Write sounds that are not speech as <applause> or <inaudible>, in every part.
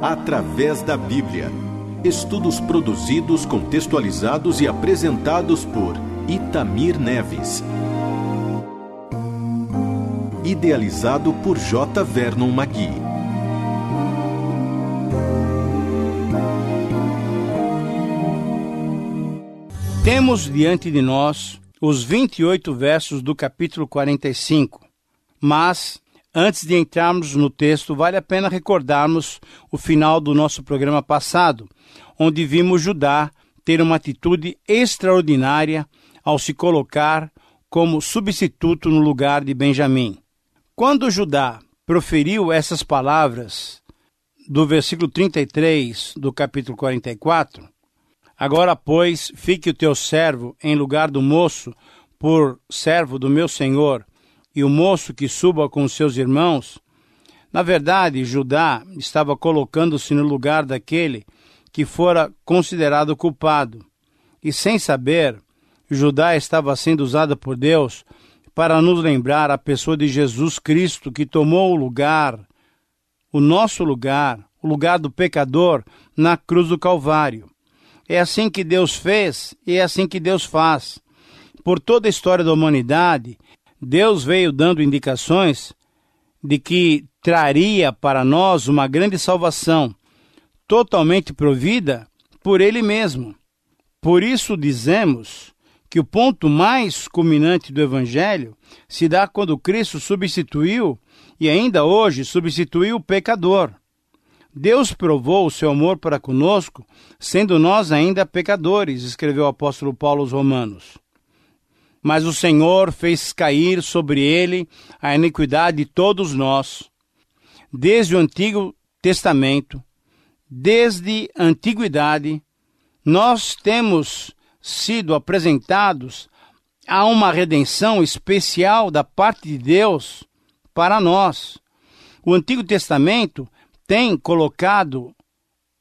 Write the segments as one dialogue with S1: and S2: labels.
S1: Através da Bíblia. Estudos produzidos, contextualizados e apresentados por Itamir Neves. Idealizado por J. Vernon Magui.
S2: Temos diante de nós os 28 versos do capítulo 45. Mas, antes de entrarmos no texto, vale a pena recordarmos o final do nosso programa passado, onde vimos Judá ter uma atitude extraordinária ao se colocar como substituto no lugar de Benjamim. Quando Judá proferiu essas palavras do versículo 33 do capítulo 44, Agora, pois, fique o teu servo em lugar do moço, por servo do meu senhor, e o moço que suba com seus irmãos. Na verdade, Judá estava colocando-se no lugar daquele que fora considerado culpado. E sem saber, Judá estava sendo usado por Deus para nos lembrar a pessoa de Jesus Cristo que tomou o lugar, o nosso lugar, o lugar do pecador na cruz do Calvário. É assim que Deus fez e é assim que Deus faz. Por toda a história da humanidade, Deus veio dando indicações de que traria para nós uma grande salvação, totalmente provida por Ele mesmo. Por isso dizemos que o ponto mais culminante do Evangelho se dá quando Cristo substituiu e ainda hoje substituiu o pecador. Deus provou o seu amor para conosco, sendo nós ainda pecadores, escreveu o apóstolo Paulo aos Romanos. Mas o Senhor fez cair sobre ele a iniquidade de todos nós, desde o Antigo Testamento, desde a antiguidade, nós temos sido apresentados a uma redenção especial da parte de Deus para nós. O Antigo Testamento tem colocado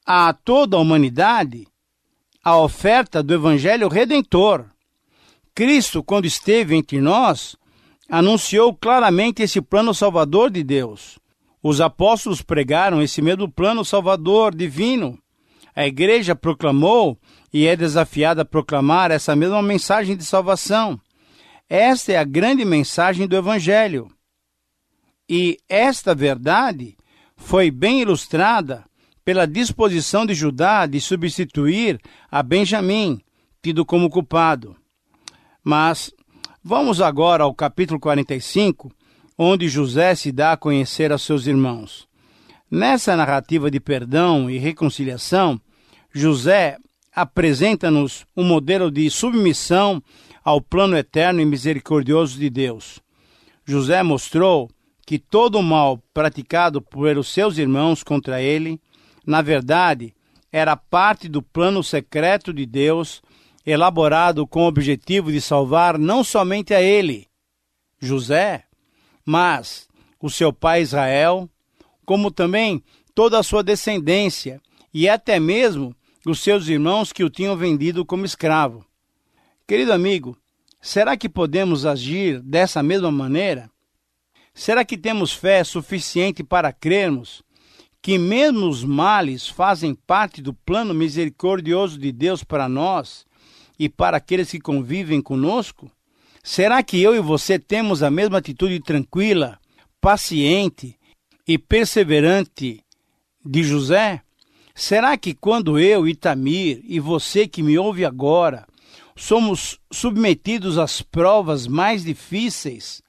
S2: a toda a humanidade a oferta do Evangelho Redentor. Cristo, quando esteve entre nós, anunciou claramente esse plano salvador de Deus. Os apóstolos pregaram esse mesmo plano salvador divino. A igreja proclamou e é desafiada a proclamar essa mesma mensagem de salvação. Esta é a grande mensagem do Evangelho. E esta verdade foi bem ilustrada pela disposição de Judá de substituir a Benjamim, tido como culpado. Mas vamos agora ao capítulo 45, onde José se dá a conhecer a seus irmãos. Nessa narrativa de perdão e reconciliação, José apresenta-nos um modelo de submissão ao plano eterno e misericordioso de Deus. José mostrou que todo o mal praticado pelos seus irmãos contra ele, na verdade, era parte do plano secreto de Deus, elaborado com o objetivo de salvar não somente a ele, José, mas o seu pai Israel, como também toda a sua descendência e até mesmo os seus irmãos que o tinham vendido como escravo. Querido amigo, será que podemos agir dessa mesma maneira? Será que temos fé suficiente para crermos que mesmo os males fazem parte do plano misericordioso de Deus para nós e para aqueles que convivem conosco? Será que eu e você temos a mesma atitude tranquila, paciente e perseverante de José? Será que quando eu, Itamir, e você que me ouve agora, somos submetidos às provas mais difíceis,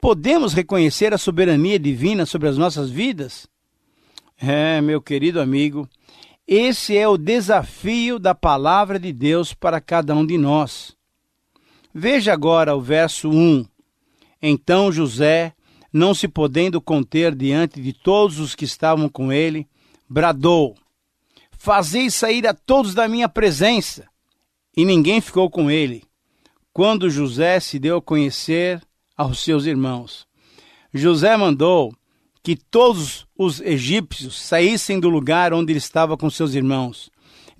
S2: Podemos reconhecer a soberania divina sobre as nossas vidas? É, meu querido amigo, esse é o desafio da palavra de Deus para cada um de nós. Veja agora o verso 1. Então José, não se podendo conter diante de todos os que estavam com ele, bradou: Fazei sair a todos da minha presença. E ninguém ficou com ele. Quando José se deu a conhecer aos seus irmãos. José mandou que todos os egípcios saíssem do lugar onde ele estava com seus irmãos.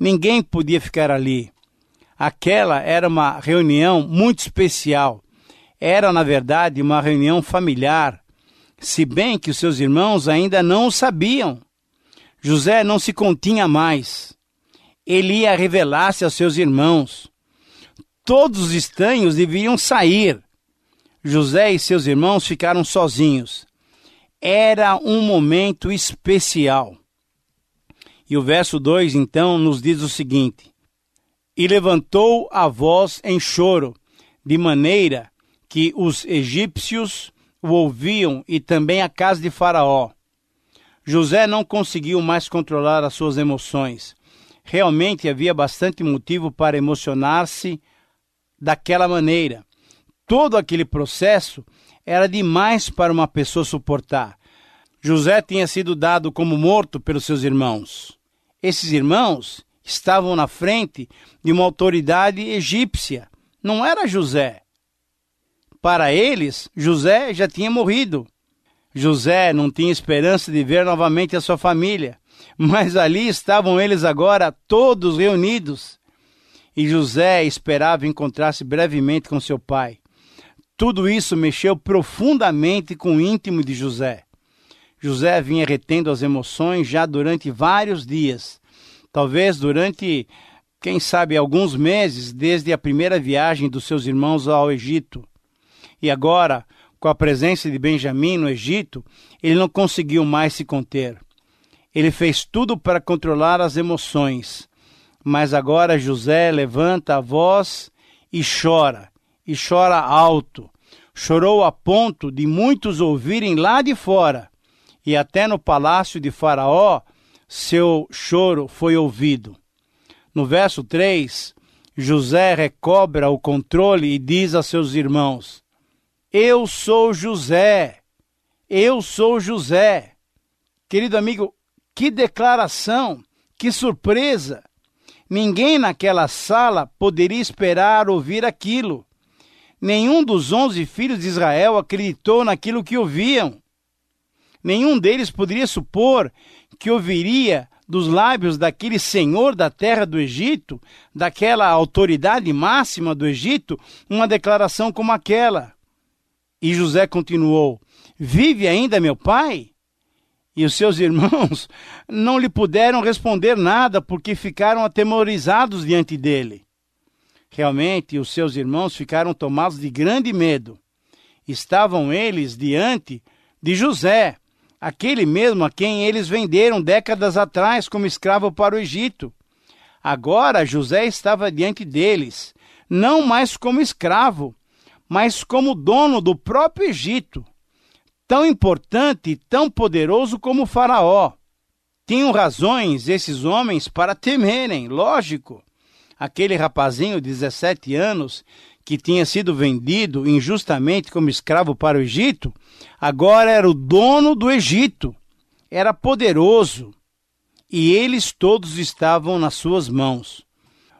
S2: Ninguém podia ficar ali. Aquela era uma reunião muito especial. Era, na verdade, uma reunião familiar, se bem que os seus irmãos ainda não o sabiam. José não se continha mais. Ele ia revelar-se aos seus irmãos. Todos os estranhos deveriam sair. José e seus irmãos ficaram sozinhos. Era um momento especial. E o verso 2 então nos diz o seguinte: E levantou a voz em choro, de maneira que os egípcios o ouviam e também a casa de Faraó. José não conseguiu mais controlar as suas emoções. Realmente havia bastante motivo para emocionar-se daquela maneira. Todo aquele processo era demais para uma pessoa suportar. José tinha sido dado como morto pelos seus irmãos. Esses irmãos estavam na frente de uma autoridade egípcia. Não era José. Para eles, José já tinha morrido. José não tinha esperança de ver novamente a sua família, mas ali estavam eles agora todos reunidos. E José esperava encontrar-se brevemente com seu pai. Tudo isso mexeu profundamente com o íntimo de José. José vinha retendo as emoções já durante vários dias, talvez durante, quem sabe, alguns meses desde a primeira viagem dos seus irmãos ao Egito. E agora, com a presença de Benjamim no Egito, ele não conseguiu mais se conter. Ele fez tudo para controlar as emoções. Mas agora José levanta a voz e chora, e chora alto. Chorou a ponto de muitos ouvirem lá de fora, e até no palácio de Faraó seu choro foi ouvido. No verso 3, José recobra o controle e diz a seus irmãos: eu sou José. Eu sou José. Querido amigo, que declaração, que surpresa! Ninguém naquela sala poderia esperar ouvir aquilo. Nenhum dos onze filhos de Israel acreditou naquilo que ouviam. Nenhum deles poderia supor que ouviria dos lábios daquele senhor da terra do Egito, daquela autoridade máxima do Egito, uma declaração como aquela. E José continuou: Vive ainda meu pai? E os seus irmãos <laughs> não lhe puderam responder nada porque ficaram atemorizados diante dele. Realmente, os seus irmãos ficaram tomados de grande medo. Estavam eles diante de José, aquele mesmo a quem eles venderam décadas atrás como escravo para o Egito. Agora José estava diante deles, não mais como escravo, mas como dono do próprio Egito, tão importante e tão poderoso como o Faraó. Tinham razões esses homens para temerem, lógico. Aquele rapazinho de 17 anos que tinha sido vendido injustamente como escravo para o Egito, agora era o dono do Egito. Era poderoso e eles todos estavam nas suas mãos.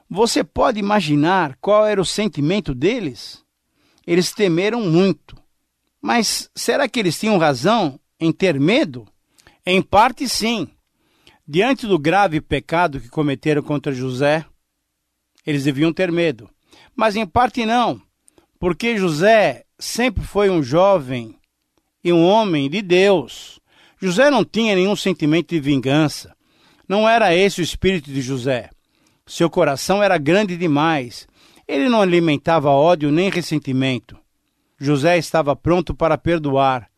S2: Você pode imaginar qual era o sentimento deles? eles temeram muito. Mas será que eles tinham razão em ter medo? Em parte, sim. Diante do grave pecado que cometeram contra José, eles deviam ter medo. Mas em parte, não, porque José sempre foi um jovem e um homem de Deus. José não tinha nenhum sentimento de vingança. Não era esse o espírito de José. Seu coração era grande demais ele não alimentava ódio nem ressentimento. José estava pronto para perdoar.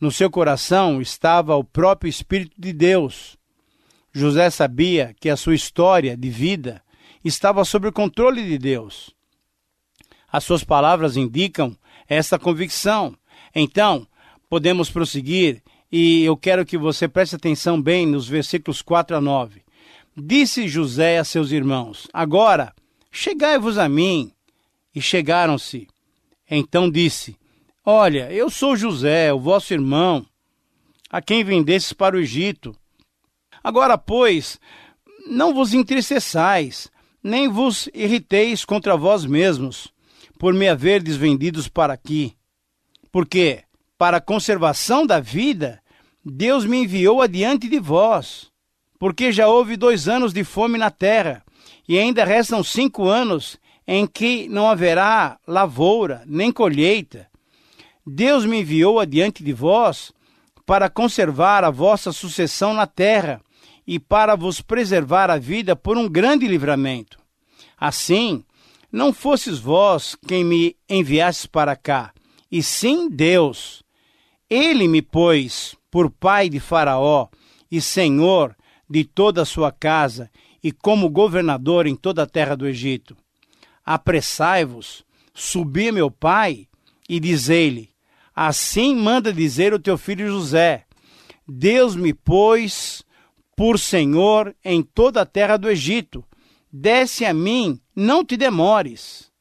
S2: No seu coração estava o próprio Espírito de Deus. José sabia que a sua história de vida estava sob o controle de Deus. As suas palavras indicam esta convicção. Então, podemos prosseguir e eu quero que você preste atenção bem nos versículos 4 a 9. Disse José a seus irmãos: Agora Chegai-vos a mim. E chegaram-se. Então disse: Olha, eu sou José, o vosso irmão, a quem vendestes para o Egito. Agora, pois, não vos entristeçais, nem vos irriteis contra vós mesmos, por me haverdes vendidos para aqui. Porque, para a conservação da vida, Deus me enviou adiante de vós. Porque já houve dois anos de fome na terra, e ainda restam cinco anos em que não haverá lavoura nem colheita. Deus me enviou adiante de vós para conservar a vossa sucessão na terra e para vos preservar a vida por um grande livramento. Assim, não fosses vós quem me enviastes para cá, e sim Deus. Ele me pôs por pai de Faraó e senhor de toda a sua casa e como governador em toda a terra do Egito. Apressai-vos, subi meu pai e dizei-lhe: Assim manda dizer o teu filho José: Deus me pôs por senhor em toda a terra do Egito. Desce a mim, não te demores.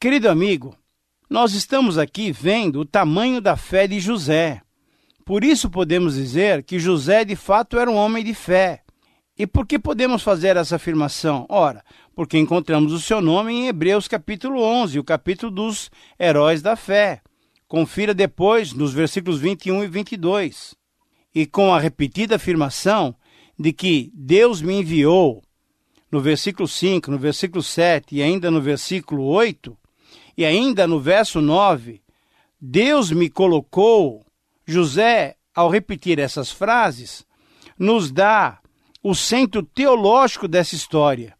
S2: Querido amigo, nós estamos aqui vendo o tamanho da fé de José. Por isso podemos dizer que José de fato era um homem de fé. E por que podemos fazer essa afirmação? Ora, porque encontramos o seu nome em Hebreus capítulo 11, o capítulo dos heróis da fé. Confira depois nos versículos 21 e 22. E com a repetida afirmação de que Deus me enviou, no versículo 5, no versículo 7 e ainda no versículo 8, e ainda no verso 9, Deus me colocou. José, ao repetir essas frases, nos dá o centro teológico dessa história.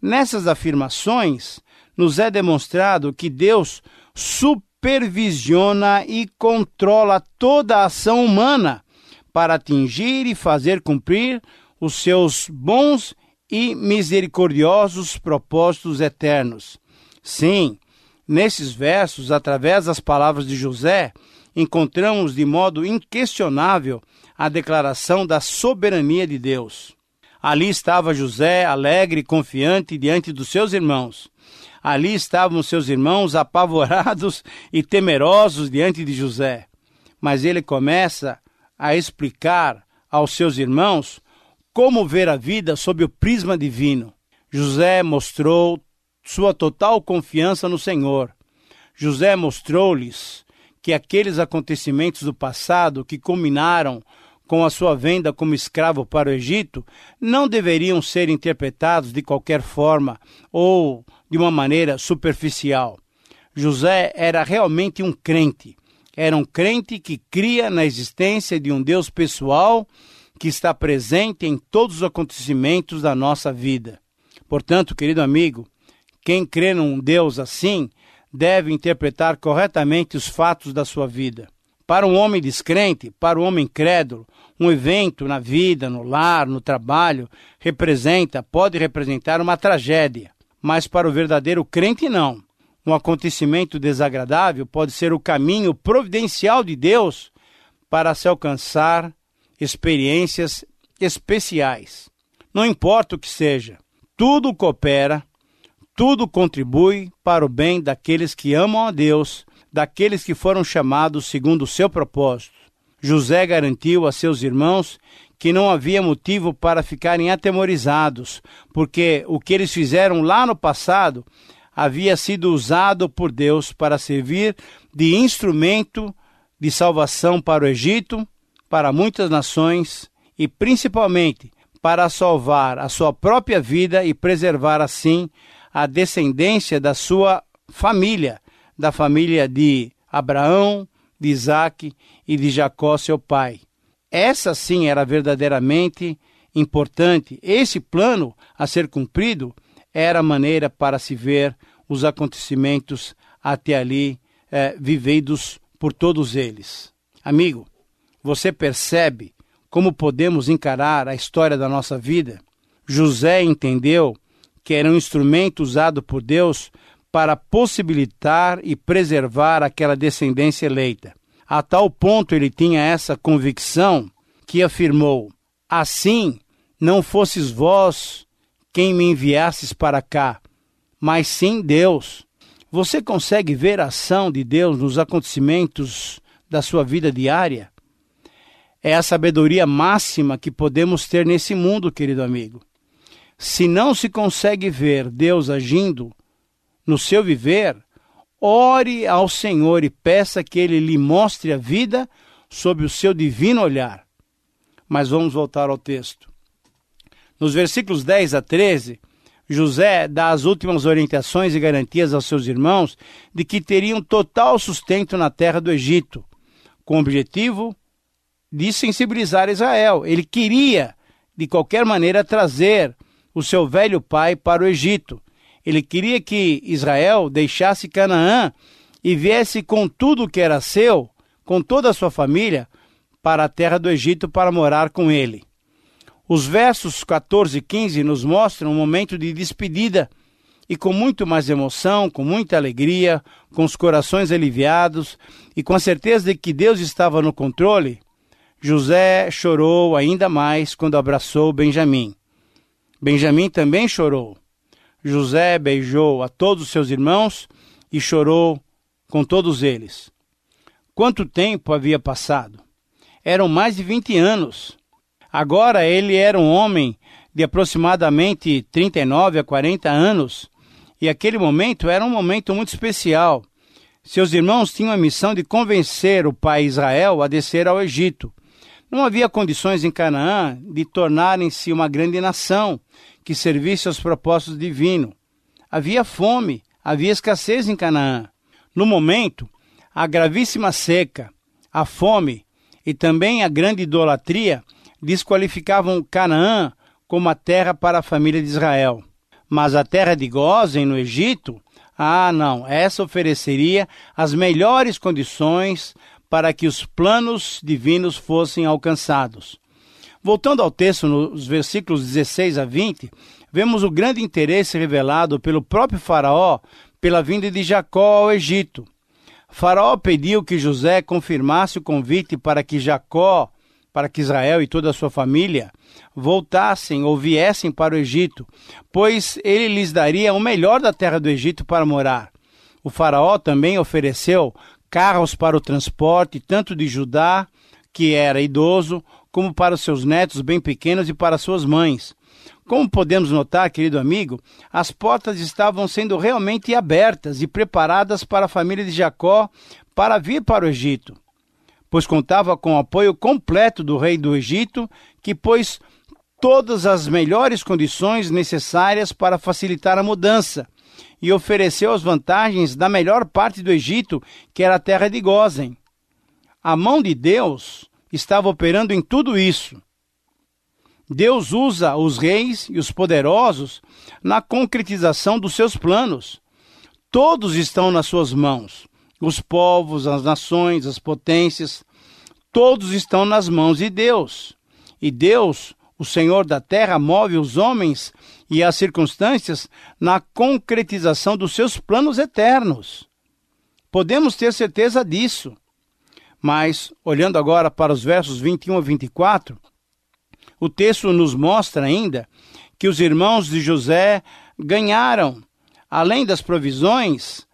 S2: Nessas afirmações, nos é demonstrado que Deus supervisiona e controla toda a ação humana para atingir e fazer cumprir os seus bons e misericordiosos propósitos eternos. Sim, nesses versos, através das palavras de José, encontramos de modo inquestionável a declaração da soberania de Deus. Ali estava José, alegre e confiante diante dos seus irmãos. Ali estavam seus irmãos apavorados <laughs> e temerosos diante de José. Mas ele começa a explicar aos seus irmãos como ver a vida sob o prisma divino. José mostrou sua total confiança no Senhor. José mostrou-lhes que aqueles acontecimentos do passado que culminaram com a sua venda como escravo para o Egito, não deveriam ser interpretados de qualquer forma ou de uma maneira superficial. José era realmente um crente. Era um crente que cria na existência de um Deus pessoal que está presente em todos os acontecimentos da nossa vida. Portanto, querido amigo, quem crê num Deus assim deve interpretar corretamente os fatos da sua vida. Para um homem descrente, para um homem crédulo, um evento na vida, no lar, no trabalho, representa, pode representar uma tragédia. Mas para o verdadeiro crente, não. Um acontecimento desagradável pode ser o caminho providencial de Deus para se alcançar experiências especiais. Não importa o que seja, tudo coopera, tudo contribui para o bem daqueles que amam a Deus, daqueles que foram chamados segundo o seu propósito. José garantiu a seus irmãos que não havia motivo para ficarem atemorizados, porque o que eles fizeram lá no passado havia sido usado por Deus para servir de instrumento de salvação para o Egito, para muitas nações e principalmente para salvar a sua própria vida e preservar assim a descendência da sua família, da família de Abraão, de Isaac e de Jacó, seu pai. Essa sim era verdadeiramente importante. Esse plano a ser cumprido era a maneira para se ver os acontecimentos até ali é, vividos por todos eles. Amigo, você percebe como podemos encarar a história da nossa vida? José entendeu que era um instrumento usado por Deus para possibilitar e preservar aquela descendência eleita. A tal ponto ele tinha essa convicção que afirmou: Assim não fosses vós quem me enviastes para cá, mas sim Deus. Você consegue ver a ação de Deus nos acontecimentos da sua vida diária? É a sabedoria máxima que podemos ter nesse mundo, querido amigo. Se não se consegue ver Deus agindo no seu viver, ore ao Senhor e peça que ele lhe mostre a vida sob o seu divino olhar. Mas vamos voltar ao texto. Nos versículos 10 a 13, José dá as últimas orientações e garantias aos seus irmãos de que teriam total sustento na terra do Egito, com o objetivo de sensibilizar Israel. Ele queria de qualquer maneira, trazer o seu velho pai para o Egito. Ele queria que Israel deixasse Canaã e viesse com tudo o que era seu, com toda a sua família, para a terra do Egito para morar com ele. Os versos 14 e 15 nos mostram um momento de despedida e com muito mais emoção, com muita alegria, com os corações aliviados e com a certeza de que Deus estava no controle, José chorou ainda mais quando abraçou Benjamim. Benjamim também chorou. José beijou a todos os seus irmãos e chorou com todos eles. Quanto tempo havia passado? Eram mais de 20 anos. Agora ele era um homem de aproximadamente 39 a 40 anos e aquele momento era um momento muito especial. Seus irmãos tinham a missão de convencer o pai Israel a descer ao Egito. Não havia condições em Canaã de tornarem-se uma grande nação que servisse aos propósitos divinos. Havia fome, havia escassez em Canaã. No momento, a gravíssima seca, a fome e também a grande idolatria desqualificavam Canaã como a terra para a família de Israel. Mas a terra de Gozen, no Egito, ah, não, essa ofereceria as melhores condições para que os planos divinos fossem alcançados. Voltando ao texto, nos versículos 16 a 20, vemos o grande interesse revelado pelo próprio Faraó pela vinda de Jacó ao Egito. Faraó pediu que José confirmasse o convite para que Jacó para que Israel e toda a sua família voltassem ou viessem para o Egito, pois ele lhes daria o melhor da terra do Egito para morar. O Faraó também ofereceu carros para o transporte, tanto de Judá, que era idoso, como para os seus netos bem pequenos e para suas mães. Como podemos notar, querido amigo, as portas estavam sendo realmente abertas e preparadas para a família de Jacó para vir para o Egito pois contava com o apoio completo do rei do Egito, que pôs todas as melhores condições necessárias para facilitar a mudança e ofereceu as vantagens da melhor parte do Egito, que era a terra de Gozen. A mão de Deus estava operando em tudo isso. Deus usa os reis e os poderosos na concretização dos seus planos. Todos estão nas suas mãos os povos, as nações, as potências, todos estão nas mãos de Deus. E Deus, o Senhor da terra, move os homens e as circunstâncias na concretização dos seus planos eternos. Podemos ter certeza disso. Mas, olhando agora para os versos 21 a 24, o texto nos mostra ainda que os irmãos de José ganharam, além das provisões,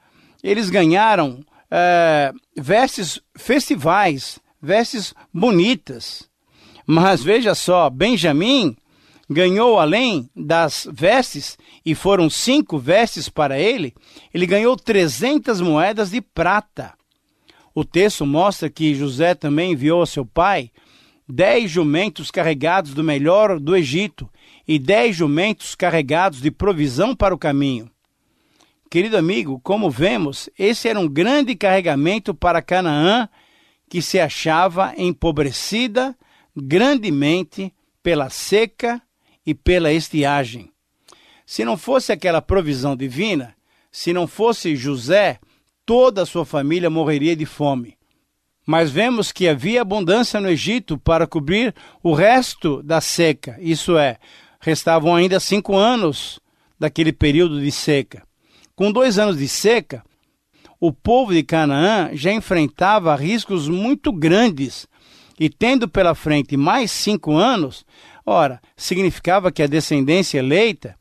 S2: eles ganharam é, vestes festivais, vestes bonitas. Mas veja só, Benjamim ganhou além das vestes, e foram cinco vestes para ele, ele ganhou 300 moedas de prata. O texto mostra que José também enviou a seu pai dez jumentos carregados do melhor do Egito e dez jumentos carregados de provisão para o caminho. Querido amigo, como vemos, esse era um grande carregamento para Canaã, que se achava empobrecida grandemente pela seca e pela estiagem. Se não fosse aquela provisão divina, se não fosse José, toda a sua família morreria de fome. Mas vemos que havia abundância no Egito para cobrir o resto da seca, isso é, restavam ainda cinco anos daquele período de seca. Com dois anos de seca, o povo de Canaã já enfrentava riscos muito grandes e, tendo pela frente mais cinco anos, ora, significava que a descendência eleita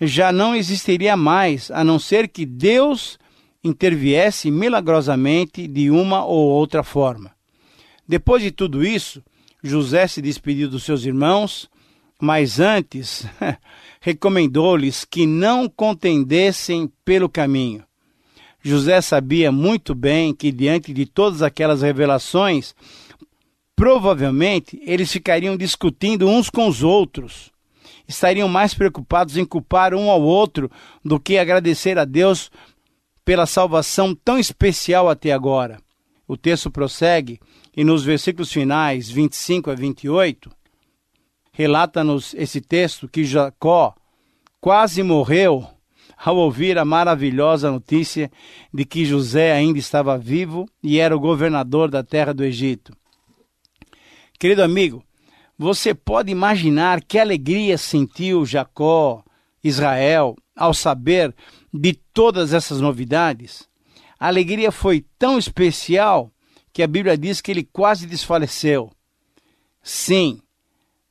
S2: já não existiria mais, a não ser que Deus interviesse milagrosamente de uma ou outra forma. Depois de tudo isso, José se despediu dos seus irmãos, mas antes <laughs> recomendou-lhes que não contendessem pelo caminho. José sabia muito bem que, diante de todas aquelas revelações, provavelmente eles ficariam discutindo uns com os outros. Estariam mais preocupados em culpar um ao outro do que agradecer a Deus pela salvação tão especial até agora. O texto prossegue e nos versículos finais, 25 a 28, relata-nos esse texto que Jacó quase morreu ao ouvir a maravilhosa notícia de que José ainda estava vivo e era o governador da terra do Egito. Querido amigo, você pode imaginar que alegria sentiu Jacó, Israel, ao saber de todas essas novidades? A alegria foi tão especial que a Bíblia diz que ele quase desfaleceu. Sim,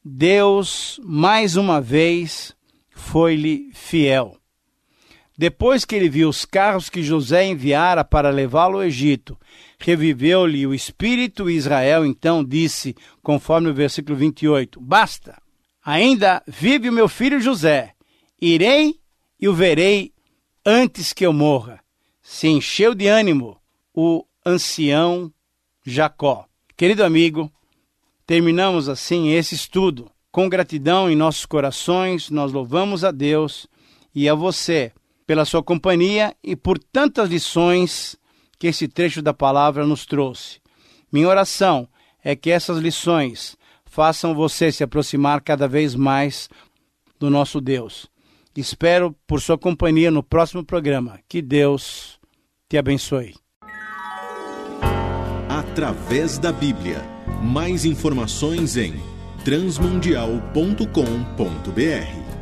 S2: Deus, mais uma vez, foi-lhe fiel. Depois que ele viu os carros que José enviara para levá-lo ao Egito, reviveu-lhe o espírito e Israel então disse, conforme o versículo 28, Basta, ainda vive o meu filho José, irei e o verei antes que eu morra. Se encheu de ânimo o ancião Jacó. Querido amigo, terminamos assim esse estudo. Com gratidão em nossos corações, nós louvamos a Deus e a você pela sua companhia e por tantas lições que esse trecho da palavra nos trouxe. Minha oração é que essas lições façam você se aproximar cada vez mais do nosso Deus. Espero por sua companhia no próximo programa. Que Deus te abençoe.
S1: Através da Bíblia. Mais informações em transmundial.com.br.